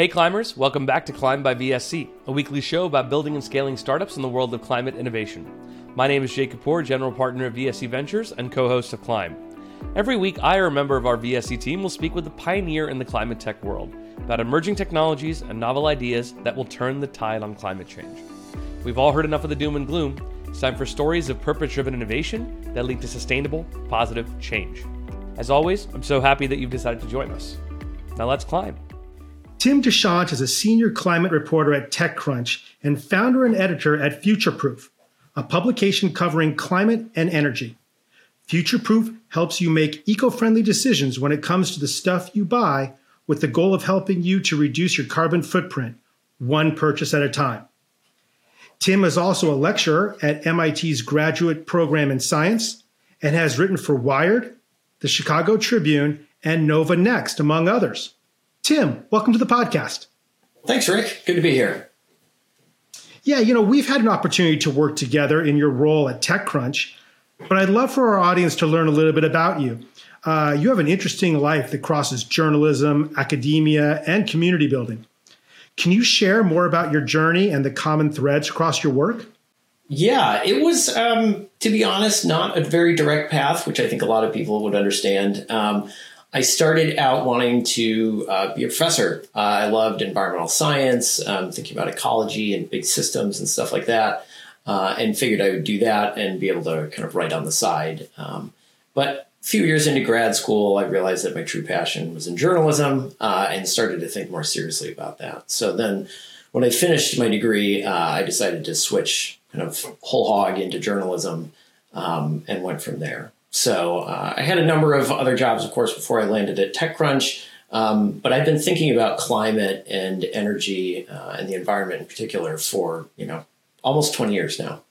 Hey climbers, welcome back to Climb by VSC, a weekly show about building and scaling startups in the world of climate innovation. My name is Jay Kapoor, general partner of VSC Ventures and co host of Climb. Every week, I or a member of our VSC team will speak with a pioneer in the climate tech world about emerging technologies and novel ideas that will turn the tide on climate change. We've all heard enough of the doom and gloom. It's time for stories of purpose driven innovation that lead to sustainable, positive change. As always, I'm so happy that you've decided to join us. Now let's climb. Tim De Chant is a senior climate reporter at TechCrunch and founder and editor at Future Proof, a publication covering climate and energy. Future Proof helps you make eco friendly decisions when it comes to the stuff you buy, with the goal of helping you to reduce your carbon footprint, one purchase at a time. Tim is also a lecturer at MIT's graduate program in science and has written for Wired, the Chicago Tribune, and Nova Next, among others. Tim, welcome to the podcast. Thanks, Rick. Good to be here. Yeah, you know, we've had an opportunity to work together in your role at TechCrunch, but I'd love for our audience to learn a little bit about you. Uh, you have an interesting life that crosses journalism, academia, and community building. Can you share more about your journey and the common threads across your work? Yeah, it was, um, to be honest, not a very direct path, which I think a lot of people would understand. Um, I started out wanting to uh, be a professor. Uh, I loved environmental science, um, thinking about ecology and big systems and stuff like that, uh, and figured I would do that and be able to kind of write on the side. Um, but a few years into grad school, I realized that my true passion was in journalism uh, and started to think more seriously about that. So then, when I finished my degree, uh, I decided to switch kind of whole hog into journalism um, and went from there. So uh, I had a number of other jobs, of course, before I landed at TechCrunch. Um, but I've been thinking about climate and energy uh, and the environment in particular for you know almost 20 years now.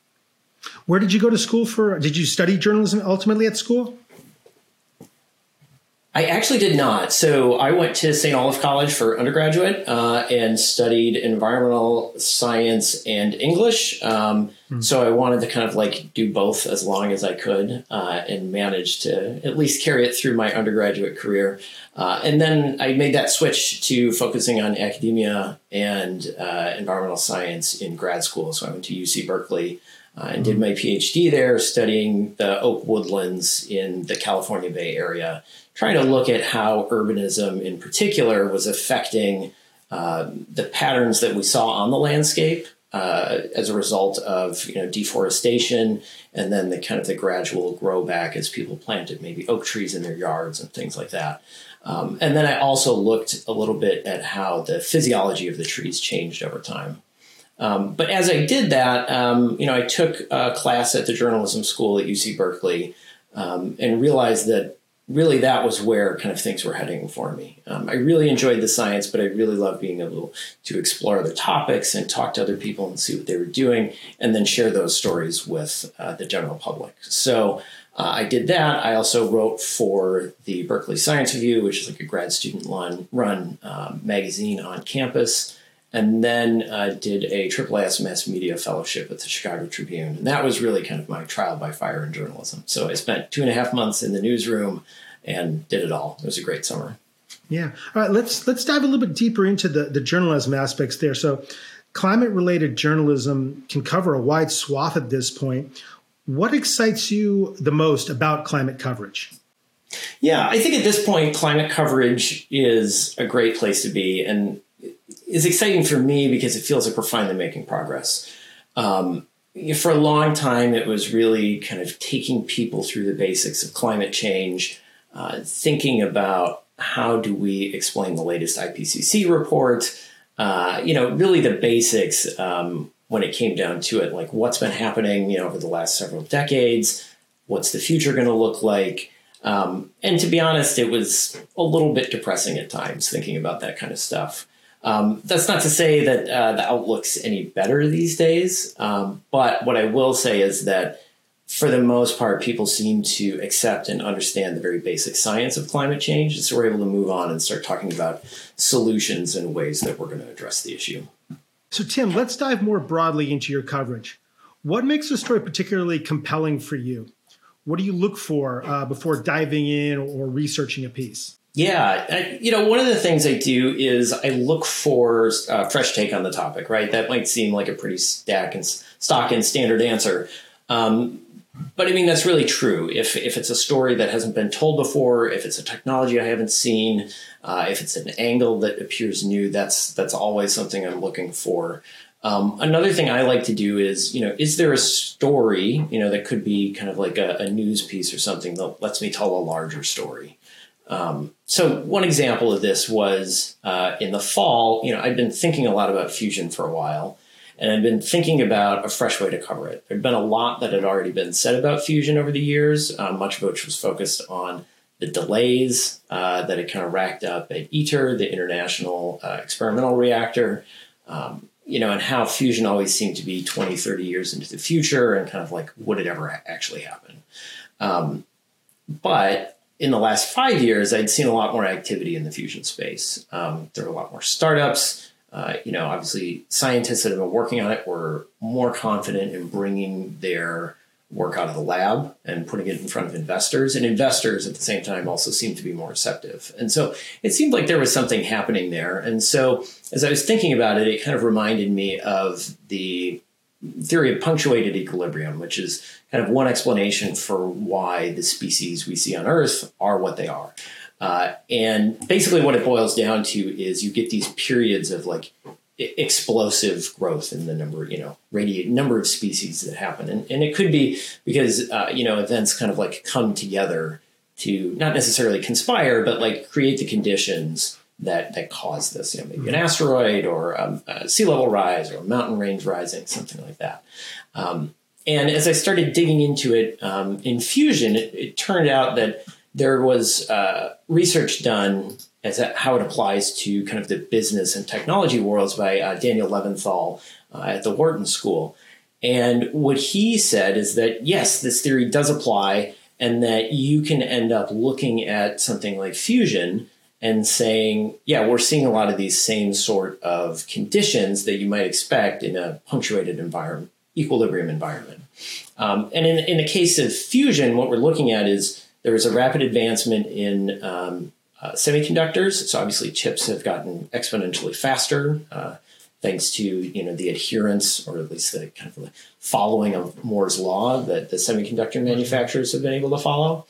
Where did you go to school for? Did you study journalism ultimately at school? I actually did not. So I went to St. Olaf College for undergraduate uh, and studied environmental science and English. Um, mm. So I wanted to kind of like do both as long as I could uh, and managed to at least carry it through my undergraduate career. Uh, and then I made that switch to focusing on academia and uh, environmental science in grad school. So I went to UC Berkeley. Uh, and did my PhD there studying the oak woodlands in the California Bay Area trying to look at how urbanism in particular was affecting uh, the patterns that we saw on the landscape uh, as a result of you know deforestation and then the kind of the gradual grow back as people planted maybe oak trees in their yards and things like that. Um, and then I also looked a little bit at how the physiology of the trees changed over time. Um, but as I did that, um, you know, I took a class at the journalism school at UC Berkeley um, and realized that really that was where kind of things were heading for me. Um, I really enjoyed the science, but I really loved being able to explore other topics and talk to other people and see what they were doing, and then share those stories with uh, the general public. So uh, I did that. I also wrote for the Berkeley Science Review, which is like a grad student run, run um, magazine on campus and then uh, did a AAAS Mass Media Fellowship at the Chicago Tribune. And that was really kind of my trial by fire in journalism. So I spent two and a half months in the newsroom and did it all. It was a great summer. Yeah. All right. Let's let's dive a little bit deeper into the the journalism aspects there. So, climate related journalism can cover a wide swath at this point. What excites you the most about climate coverage? Yeah, I think at this point, climate coverage is a great place to be, and is exciting for me because it feels like we're finally making progress. Um, for a long time, it was really kind of taking people through the basics of climate change, uh, thinking about how do we explain the latest IPCC report, uh, you know, really the basics um, when it came down to it, like what's been happening, you know, over the last several decades, what's the future going to look like. Um, and to be honest, it was a little bit depressing at times thinking about that kind of stuff. Um, that's not to say that uh, the outlook's any better these days, um, but what I will say is that for the most part, people seem to accept and understand the very basic science of climate change. And So we're able to move on and start talking about solutions and ways that we're going to address the issue. So, Tim, let's dive more broadly into your coverage. What makes a story particularly compelling for you? What do you look for uh, before diving in or researching a piece? Yeah, I, you know, one of the things I do is I look for a uh, fresh take on the topic. Right, that might seem like a pretty stack and stock and standard answer, um, but I mean that's really true. If if it's a story that hasn't been told before, if it's a technology I haven't seen, uh, if it's an angle that appears new, that's that's always something I'm looking for. Um, another thing I like to do is, you know, is there a story, you know, that could be kind of like a, a news piece or something that lets me tell a larger story? Um, so one example of this was uh, in the fall. You know, I'd been thinking a lot about fusion for a while, and I'd been thinking about a fresh way to cover it. There'd been a lot that had already been said about fusion over the years, uh, much of which was focused on the delays uh, that had kind of racked up at ITER, the International uh, Experimental Reactor. Um, you know, and how fusion always seemed to be 20, 30 years into the future and kind of like, would it ever actually happen? Um, but in the last five years, I'd seen a lot more activity in the fusion space. Um, there were a lot more startups. Uh, you know, obviously, scientists that have been working on it were more confident in bringing their work out of the lab and putting it in front of investors. And investors at the same time also seemed to be more receptive. And so it seemed like there was something happening there. And so as I was thinking about it, it kind of reminded me of the theory of punctuated equilibrium, which is kind of one explanation for why the species we see on Earth are what they are. Uh, and basically, what it boils down to is you get these periods of like explosive growth in the number, you know, radiate number of species that happen, and, and it could be because uh, you know events kind of like come together to not necessarily conspire, but like create the conditions that that cause this. You know, maybe an asteroid or um, sea level rise or mountain range rising, something like that. Um, and as I started digging into it um, in fusion, it, it, turned out that there was uh, research done as a, how it applies to kind of the business and technology worlds by uh, Daniel Levinthal uh, at the Wharton School. And what he said is that yes, this theory does apply, and that you can end up looking at something like fusion and saying, yeah, we're seeing a lot of these same sort of conditions that you might expect in a punctuated environment, equilibrium environment. Um, and in, in the case of fusion, what we're looking at is there is a rapid advancement in um, uh, semiconductors. So obviously, chips have gotten exponentially faster. Uh, thanks to you know the adherence or at least the kind of the following of Moore's law that the semiconductor manufacturers have been able to follow.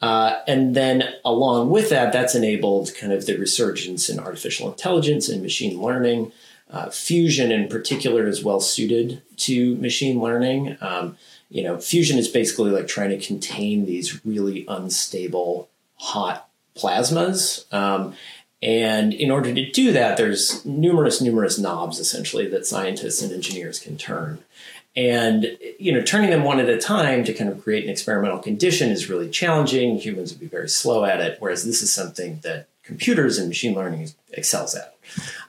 Uh, and then along with that, that's enabled kind of the resurgence in artificial intelligence and machine learning. Uh, fusion in particular is well suited to machine learning. Um, you know, fusion is basically like trying to contain these really unstable, hot plasmas. Um, and in order to do that, there's numerous, numerous knobs essentially that scientists and engineers can turn. And you know, turning them one at a time to kind of create an experimental condition is really challenging. Humans would be very slow at it, whereas this is something that computers and machine learning excels at.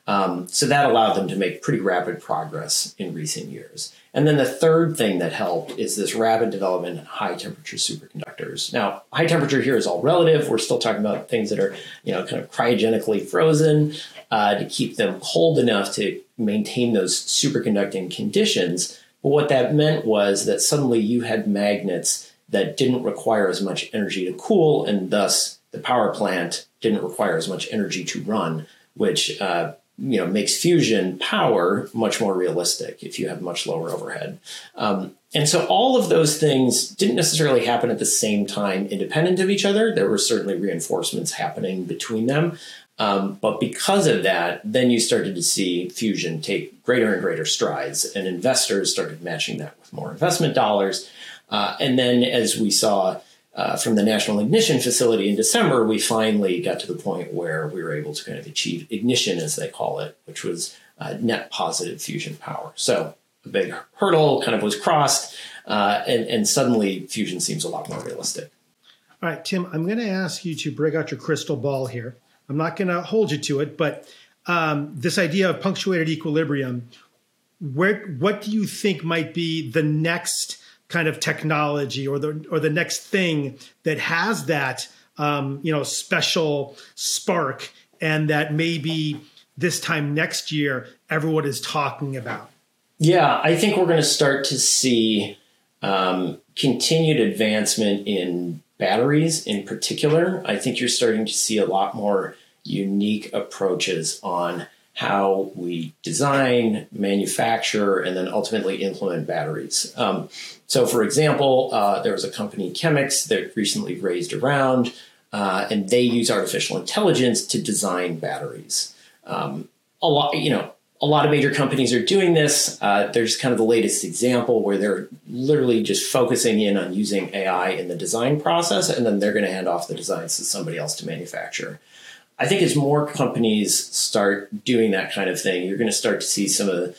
Um, so that allowed them to make pretty rapid progress in recent years. And then the third thing that helped is this rapid development in high temperature superconductors. Now, high temperature here is all relative. We're still talking about things that are, you know, kind of cryogenically frozen uh, to keep them cold enough to maintain those superconducting conditions. But what that meant was that suddenly you had magnets that didn't require as much energy to cool, and thus the power plant didn't require as much energy to run, which uh, you know makes fusion power much more realistic if you have much lower overhead. Um, and so all of those things didn't necessarily happen at the same time, independent of each other. There were certainly reinforcements happening between them. Um, but because of that, then you started to see fusion take greater and greater strides, and investors started matching that with more investment dollars. Uh, and then, as we saw uh, from the National Ignition Facility in December, we finally got to the point where we were able to kind of achieve ignition, as they call it, which was uh, net positive fusion power. So a big hurdle kind of was crossed, uh, and, and suddenly fusion seems a lot more realistic. All right, Tim, I'm going to ask you to break out your crystal ball here. I'm not going to hold you to it, but um, this idea of punctuated equilibrium, where what do you think might be the next kind of technology or the or the next thing that has that um, you know special spark and that maybe this time next year everyone is talking about? Yeah i think we're going to start to see um, continued advancement in batteries in particular, I think you're starting to see a lot more unique approaches on how we design, manufacture, and then ultimately implement batteries. Um, so, for example, uh, there was a company, Chemix, that recently raised a round, uh, and they use artificial intelligence to design batteries. Um, a lot, you know, a lot of major companies are doing this. Uh, there's kind of the latest example where they're literally just focusing in on using AI in the design process, and then they're going to hand off the designs to somebody else to manufacture. I think as more companies start doing that kind of thing, you're going to start to see some of the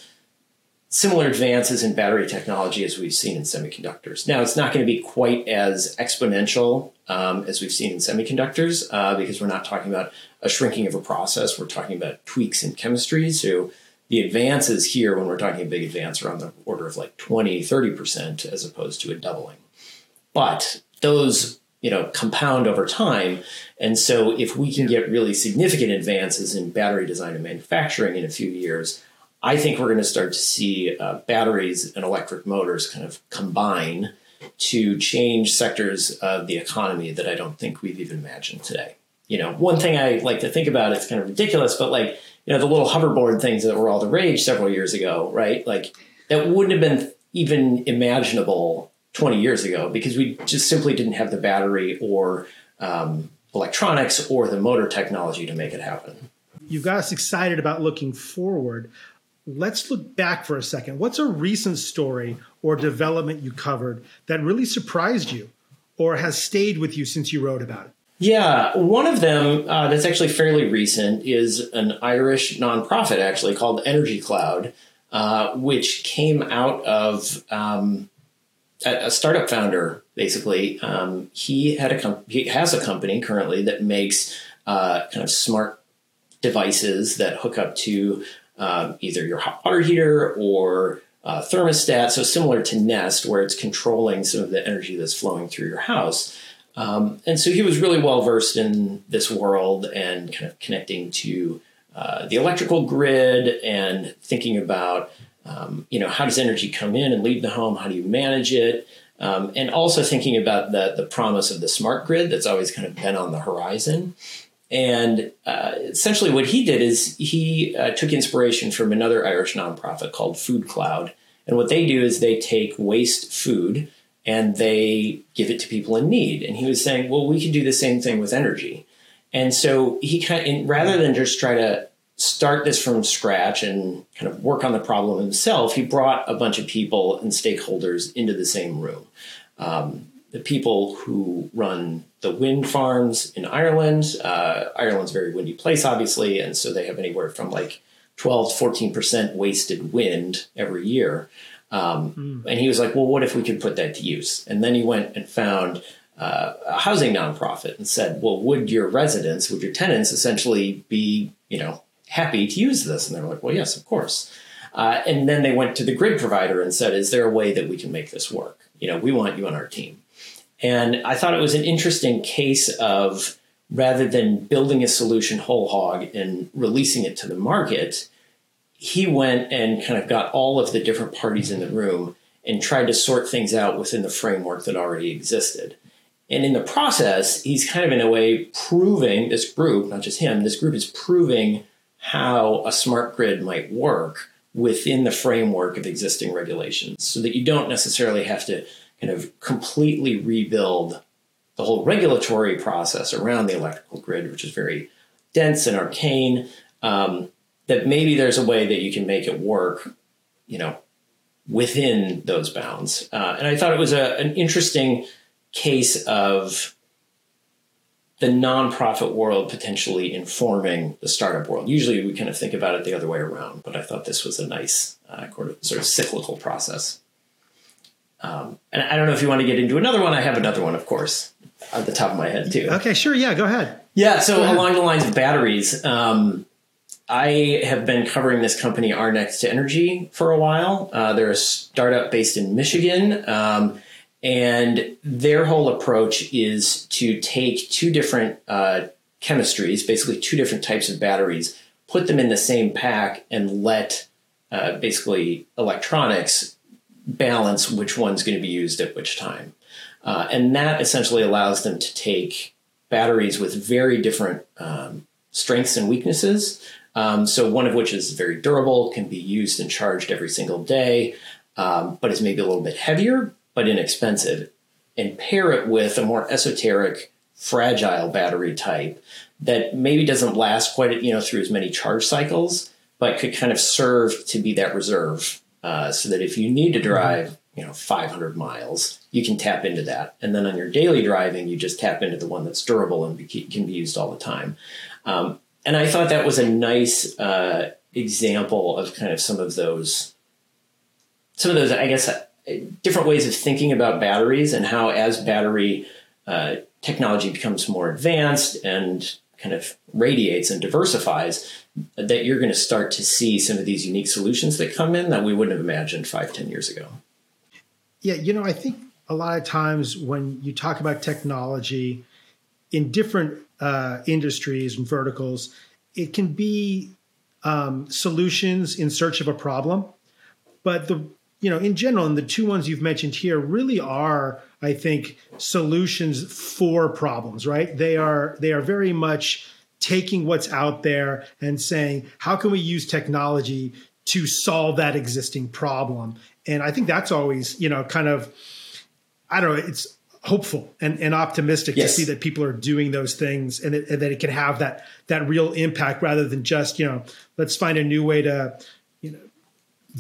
similar advances in battery technology as we've seen in semiconductors. Now, it's not going to be quite as exponential um, as we've seen in semiconductors uh, because we're not talking about a shrinking of a process. We're talking about tweaks in chemistry. So the advances here, when we're talking a big advance, are on the order of like 20, 30% as opposed to a doubling. But those you know compound over time and so if we can get really significant advances in battery design and manufacturing in a few years i think we're going to start to see uh, batteries and electric motors kind of combine to change sectors of the economy that i don't think we've even imagined today you know one thing i like to think about it's kind of ridiculous but like you know the little hoverboard things that were all the rage several years ago right like that wouldn't have been even imaginable 20 years ago because we just simply didn't have the battery or um, electronics or the motor technology to make it happen. You've got us excited about looking forward. Let's look back for a second. What's a recent story or development you covered that really surprised you or has stayed with you since you wrote about it? Yeah, one of them uh, that's actually fairly recent is an Irish nonprofit, actually called Energy Cloud, uh, which came out of um, a, startup founder basically. Um, he had a com- he has a company currently that makes uh, kind of smart devices that hook up to um, either your hot water heater or uh, thermostat. So similar to Nest, where it's controlling some of the energy that's flowing through your house. Um, and so he was really well versed in this world and kind of connecting to uh, the electrical grid and thinking about um, you know, how does energy come in and leave the home? How do you manage it? Um, and also thinking about the, the promise of the smart grid that's always kind of been on the horizon. And uh, essentially, what he did is he uh, took inspiration from another Irish nonprofit called Food Cloud. And what they do is they take waste food and they give it to people in need. And he was saying, well, we could do the same thing with energy. And so he kind of, rather than just try to start this from scratch and kind of work on the problem himself, he brought a bunch of people and stakeholders into the same room. Um, the people who run the wind farms in Ireland, uh, Ireland's a very windy place, obviously, and so they have anywhere from like 12 to 14% wasted wind every year. Um, mm. And he was like, well, what if we could put that to use? And then he went and found uh, a housing nonprofit and said, well, would your residents, would your tenants essentially be, you know, happy to use this. And they were like, well, yes, of course. Uh, and then they went to the grid provider and said, is there a way that we can make this work? You know, we want you on our team. And I thought it was an interesting case of rather than building a solution whole hog and releasing it to the market, he went and kind of got all of the different parties in the room and tried to sort things out within the framework that already existed. And in the process, he's kind of in a way proving this group, not just him, this group is proving how a smart grid might work within the framework of existing regulations so that you don't necessarily have to kind of completely rebuild the whole regulatory process around the electrical grid, which is very dense and arcane. Um, that maybe there's a way that you can make it work, you know, within those bounds. Uh, and I thought it was a, an interesting case of the nonprofit world potentially informing the startup world. Usually we kind of think about it the other way around, but I thought this was a nice uh, sort of cyclical process. Um, and I don't know if you want to get into another one. I have another one, of course, at the top of my head too. Okay, sure. Yeah, go ahead. Yeah. So along the lines of batteries, um, I have been covering this company, Our Next Energy, for a while. Uh, they're a startup based in Michigan. Um, and their whole approach is to take two different uh, chemistries, basically two different types of batteries, put them in the same pack, and let uh, basically electronics balance which one's going to be used at which time. Uh, and that essentially allows them to take batteries with very different um, strengths and weaknesses. Um, so, one of which is very durable, can be used and charged every single day, um, but is maybe a little bit heavier but inexpensive. And pair it with a more esoteric, fragile battery type that maybe doesn't last quite you know through as many charge cycles, but could kind of serve to be that reserve, uh, so that if you need to drive you know 500 miles, you can tap into that, and then on your daily driving, you just tap into the one that's durable and can be used all the time. Um, and I thought that was a nice uh, example of kind of some of those, some of those, I guess, uh, different ways of thinking about batteries and how as battery uh, technology becomes more advanced and kind of radiates and diversifies, that you're going to start to see some of these unique solutions that come in that we wouldn't have imagined five, ten years ago. Yeah, you know, I think a lot of times when you talk about technology in different uh, industries and verticals, it can be um, solutions in search of a problem. But the you know, in general, and the two ones you've mentioned here really are, I think, solutions for problems. Right? They are they are very much taking what's out there and saying, how can we use technology to solve that existing problem? And I think that's always, you know, kind of, I don't know, it's hopeful and, and optimistic yes. to see that people are doing those things and, it, and, that it can have that that real impact rather than just you know let's find a new way to you know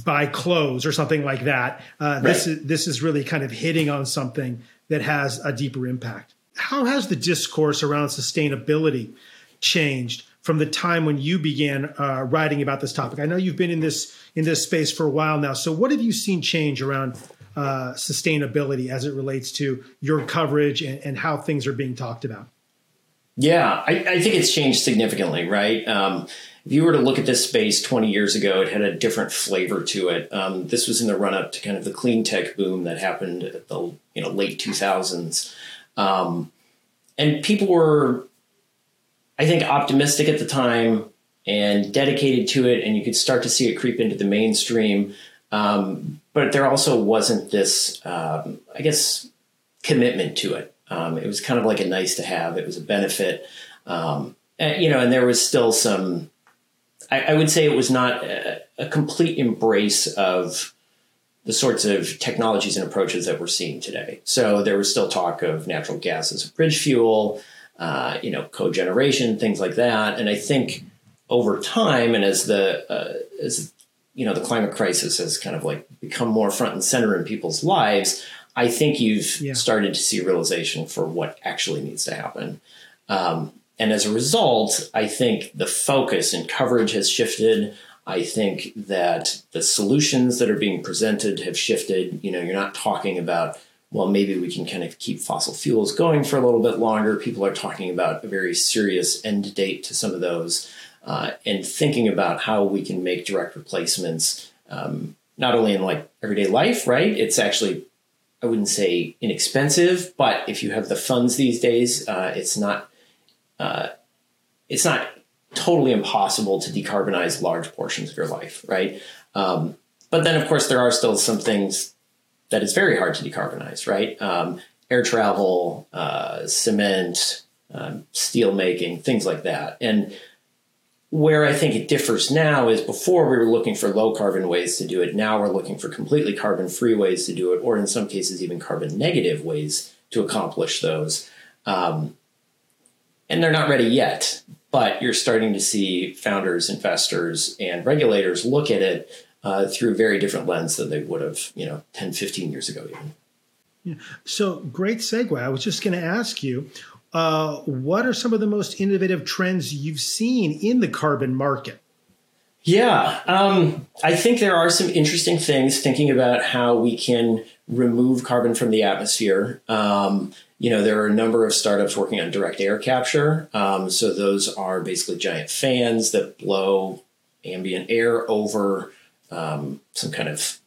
buy clothes or something like that. Uh, right. This is this is really kind of hitting on something that has a deeper impact. How has the discourse around sustainability changed from the time when you began uh, writing about this topic? I know you've been in this in this space for a while now. So what have you seen change around uh, sustainability as it relates to your coverage and, and, how things are being talked about? Yeah, I, I think it's changed significantly, right? Um, if you were to look at this space 20 years ago, it had a different flavor to it. Um, this was in the run up to kind of the clean tech boom that happened at the you know late 2000s, um, and people were, I think, optimistic at the time and dedicated to it, and you could start to see it creep into the mainstream. Um, but there also wasn't this, um, I guess, commitment to it. Um, it was kind of like a nice to have. It was a benefit, um, and, you know, and there was still some. I, I would say it was not a, a, complete embrace of the sorts of technologies and approaches that we're seeing today. So there was still talk of natural gas as a bridge fuel, uh, you know, cogeneration, things like that. And I think over time, and as the uh, as you know the climate crisis has kind of like become more front and center in people's lives, I think you've yeah. started to see realization for what actually needs to happen. Um, and as a result, I think the focus and coverage has shifted. I think that the solutions that are being presented have shifted. You know, you're not talking about, well, maybe we can kind of keep fossil fuels going for a little bit longer. People are talking about a very serious end date to some of those uh, and thinking about how we can make direct replacements um, not only in like everyday life, right? It's actually I wouldn't say inexpensive, but if you have the funds these days, uh, it's not uh, it's not totally impossible to decarbonize large portions of your life, right? Um, but then, of course, there are still some things that is very hard to decarbonize, right? Um, air travel, uh, cement, um, steel making, things like that, and where I think it differs now is before we were looking for low carbon ways to do it. Now we're looking for completely carbon free ways to do it, or in some cases, even carbon negative ways to accomplish those. Um, and they're not ready yet, but you're starting to see founders, investors, and regulators look at it uh, through a very different lens than they would have, you know, 10, 15 years ago, even. Yeah. So great segue. I was just going to ask you, uh, what are some of the most innovative trends you've seen in the carbon market? Yeah, um, I think there are some interesting things thinking about how we can remove carbon from the atmosphere. Um, you know, there are a number of startups working on direct air capture. Um, so those are basically giant fans that blow ambient air over um, some kind of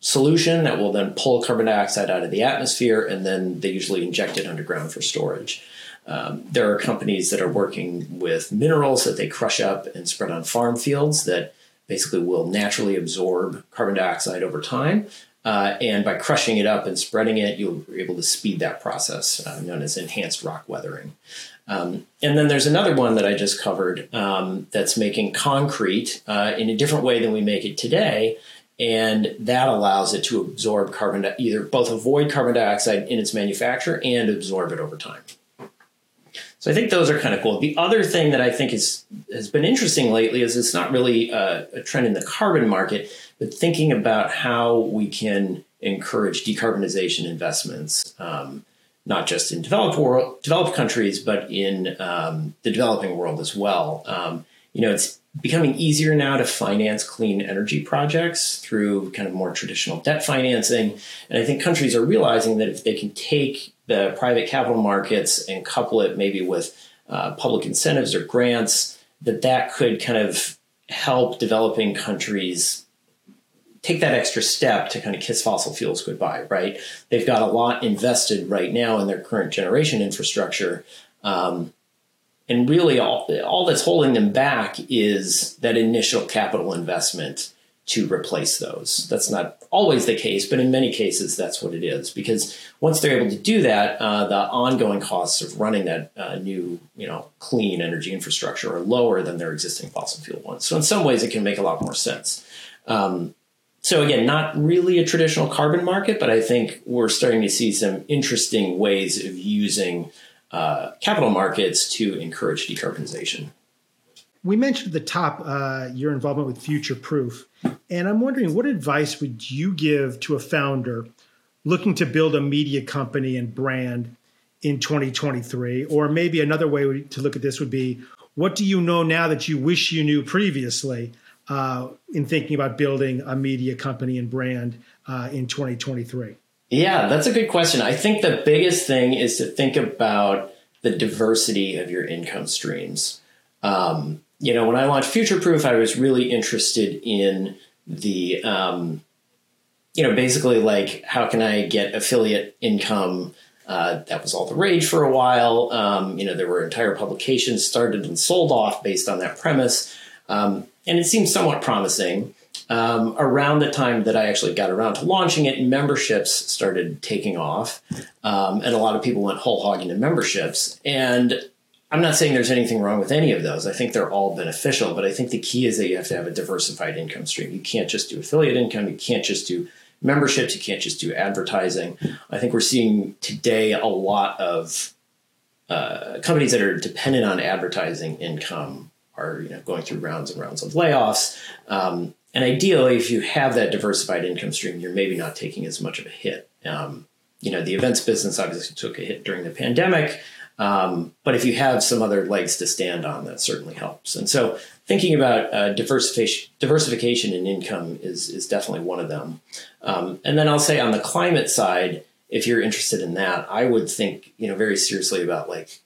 solution that will then pull carbon dioxide out of the atmosphere, and then they usually inject it underground for storage. Um, there are companies that are working with minerals that they crush up and spread on farm fields that basically will naturally absorb carbon dioxide over time. Uh, and by crushing it up and spreading it, you'll be able to speed that process, uh, known as enhanced rock weathering. Um, and then there's another one that I just covered um, that's making concrete uh, in a different way than we make it today. And that allows it to absorb carbon, either both avoid carbon dioxide in its manufacture and absorb it over time. So I think those are kind of cool. The other thing that I think is has been interesting lately is it's not really a, a trend in the carbon market, but thinking about how we can encourage decarbonization investments. Um, not just in developed world, developed countries, but in um, the developing world as well. Um, you know, it's becoming easier now to finance clean energy projects through kind of more traditional debt financing, and I think countries are realizing that if they can take the private capital markets and couple it maybe with uh, public incentives or grants, that that could kind of help developing countries take that extra step to kind of kiss fossil fuels goodbye, right? They've got a lot invested right now in their current generation infrastructure. Um, and really, all, all that's holding them back is that initial capital investment to replace those. That's not always the case, but in many cases, that's what it is. Because once they're able to do that, uh, the ongoing costs of running that uh, new, you know, clean energy infrastructure are lower than their existing fossil fuel ones. So in some ways, it can make a lot more sense. Um, so again, not really a traditional carbon market, but I think we're starting to see some interesting ways of using uh, capital markets to encourage decarbonization. We mentioned at the top uh, your involvement with Future Proof, and I'm wondering what advice would you give to a founder looking to build a media company and brand in 2023? Or maybe another way to look at this would be what do you know now that you wish you knew previously uh, in thinking about building a media company and brand uh, in 2023? Yeah, that's a good question. I think the biggest thing is to think about the diversity of your income streams. Um, you know, when I launched Future Proof, I was really interested in the, um, you know, basically like how can I get affiliate income? Uh, that was all the rage for a while. Um, you know, there were entire publications started and sold off based on that premise. Um, and it seemed somewhat promising. Um, around the time that I actually got around to launching it, memberships started taking off, um, and a lot of people went whole hog into memberships. And I'm not saying there's anything wrong with any of those. I think they're all beneficial, but I think the key is that you have to have a diversified income stream. You can't just do affiliate income. You can't just do memberships. You can't just do advertising. I think we're seeing today a lot of uh, companies that are dependent on advertising income are you know going through rounds and rounds of layoffs. Um, and ideally, if you have that diversified income stream, you're maybe not taking as much of a hit. Um, you know, the events business obviously took a hit during the pandemic, um, but if you have some other legs to stand on, that certainly helps. And so, thinking about uh, diversification, diversification in income is is definitely one of them. Um, and then I'll say on the climate side, if you're interested in that, I would think you know very seriously about like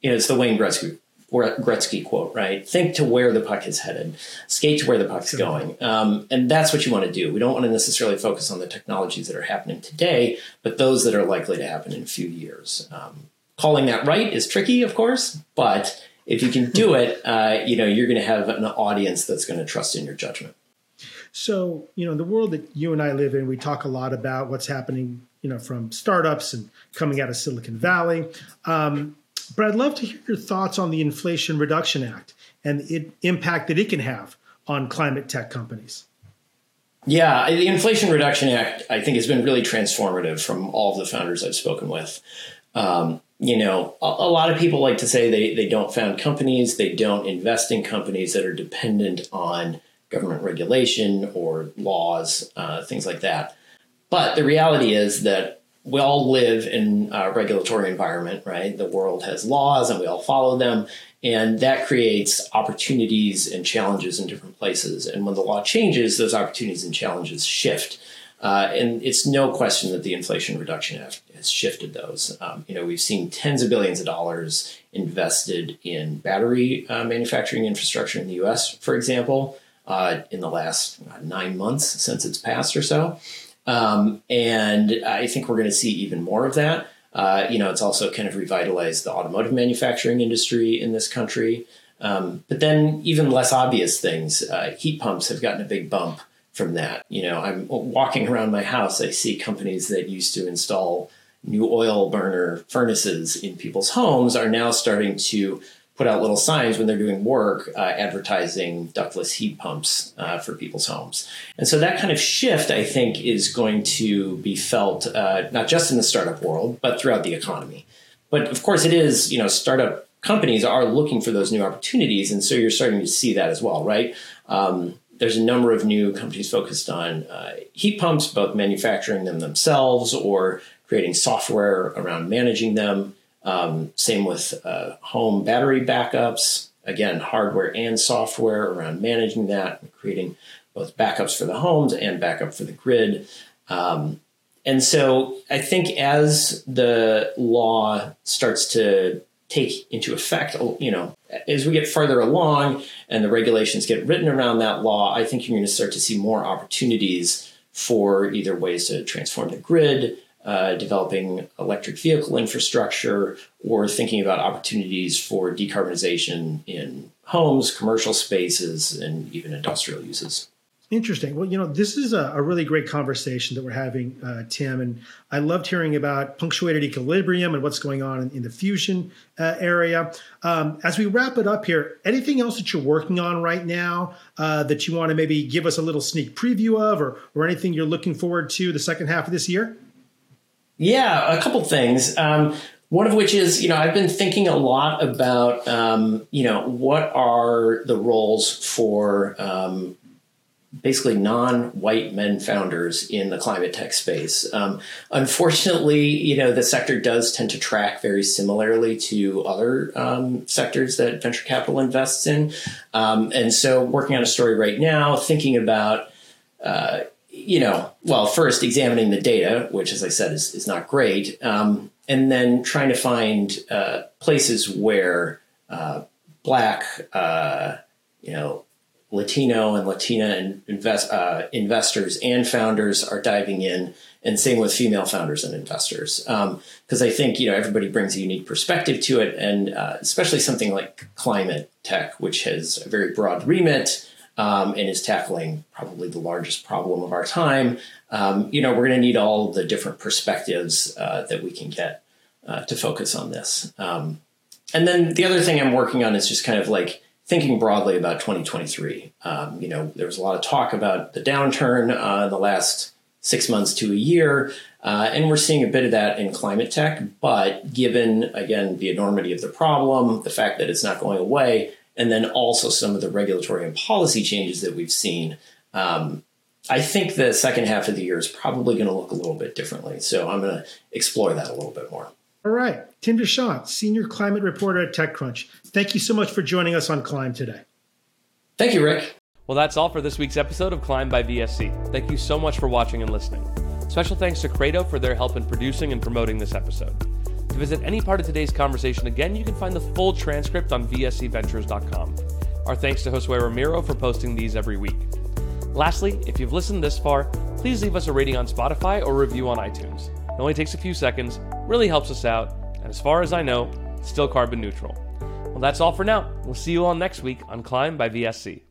you know it's the Wayne Gretzky Gretzky quote, right? Think to where the puck is headed, skate to where the puck's sure. going. Um, and that's what you want to do. We don't want to necessarily focus on the technologies that are happening today, but those that are likely to happen in a few years. Um, calling that right is tricky, of course, but if you can do it, uh, you know, you're going to have an audience that's going to trust in your judgment. So, you know, the world that you and I live in, we talk a lot about what's happening, you know, from startups and coming out of Silicon Valley. Um, but I'd love to hear your thoughts on the Inflation Reduction Act and the impact that it can have on climate tech companies. Yeah, the Inflation Reduction Act, I think, has been really transformative from all of the founders I've spoken with. Um, you know, a, a, lot of people like to say they, they don't found companies, they don't invest in companies that are dependent on government regulation or laws, uh, things like that. But the reality is that we all live in a regulatory environment, right? The world has laws and we all follow them. And that creates opportunities and challenges in different places. And when the law changes, those opportunities and challenges shift. Uh, and it's no question that the Inflation Reduction Act has shifted those. Um, you know, we've seen tens of billions of dollars invested in battery uh, manufacturing infrastructure in the U.S., for example, uh, in the last uh, nine months since it's passed or so. Um, and I think we're going to see even more of that. Uh, you know, it's also kind of revitalized the automotive manufacturing industry in this country. Um, but then, even less obvious things, uh, heat pumps have gotten a big bump from that. You know, I'm walking around my house, I see companies that used to install new oil burner furnaces in people's homes are now starting to put out little signs when they're doing work uh, advertising ductless heat pumps uh, for people's homes. And so that kind of shift, I think, is going to be felt uh, not just in the startup world, but throughout the economy. But of course, it is, you know, startup companies are looking for those new opportunities. And so you're starting to see that as well, right? Um, there's a number of new companies focused on uh, heat pumps, both manufacturing them themselves or creating software around managing them. Um, same with uh, home battery backups. Again, hardware and software around managing that, creating both backups for the homes and backup for the grid. Um, and so I think as the law starts to take into effect, you know, as we get further along and the regulations get written around that law, I think you're going to start to see more opportunities for either ways to transform the grid, uh, developing electric vehicle infrastructure or thinking about opportunities for decarbonization in homes, commercial spaces, and even industrial uses. Interesting. Well, you know, this is a, a really great conversation that we're having, uh, Tim. And I loved hearing about punctuated equilibrium and what's going on in, in the fusion uh, area. Um, as we wrap it up here, anything else that you're working on right now uh, that you want to maybe give us a little sneak preview of, or, or anything you're looking forward to the second half of this year? Yeah, a couple things. Um, one of which is, you know, I've been thinking a lot about, um, you know, what are the roles for um, basically non-white men founders in the climate tech space. Um, unfortunately, you know, the sector does tend to track very similarly to other um, sectors that venture capital invests in. Um, and so, working on a story right now, thinking about uh, you know, well, first examining the data, which, as I said, is, is not great, um, and then trying to find uh, places where uh, Black, uh, you know, Latino and Latina invest, uh, investors and founders are diving in, and same with female founders and investors. Because um, I think you know everybody brings a unique perspective to it, and uh, especially something like climate tech, which has a very broad remit um, and is tackling probably the largest problem of our time, um, you know, we're going to need all the different perspectives uh, that we can get uh, to focus on this. Um, and then the other thing I'm working on is just kind of like thinking broadly about 2023. Um, you know, there was a lot of talk about the downturn uh, in the last six months to a year. Uh, and we're seeing a bit of that in climate tech. But given, again, the enormity of the problem, the fact that it's not going away, and then also some of the regulatory and policy changes that we've seen. Um, I think the second half of the year is probably going to look a little bit differently. So I'm going to explore that a little bit more. All right. Tim De Chant, Senior Climate Reporter at TechCrunch. Thank you so much for joining us on Climb today. Thank you, Rick. Well, that's all for this week's episode of Climb by VSC. Thank you so much for watching and listening. Special thanks to Credo for their help in producing and promoting this episode. To visit any part of today's conversation again, you can find the full transcript on vscventures.com. Our thanks to Josue Ramiro for posting these every week. Lastly, if you've listened this far, please leave us a rating on Spotify or review on iTunes. It only takes a few seconds, really helps us out, and as far as I know, still carbon neutral. Well, that's all for now. We'll see you all next week on Climb by VSC.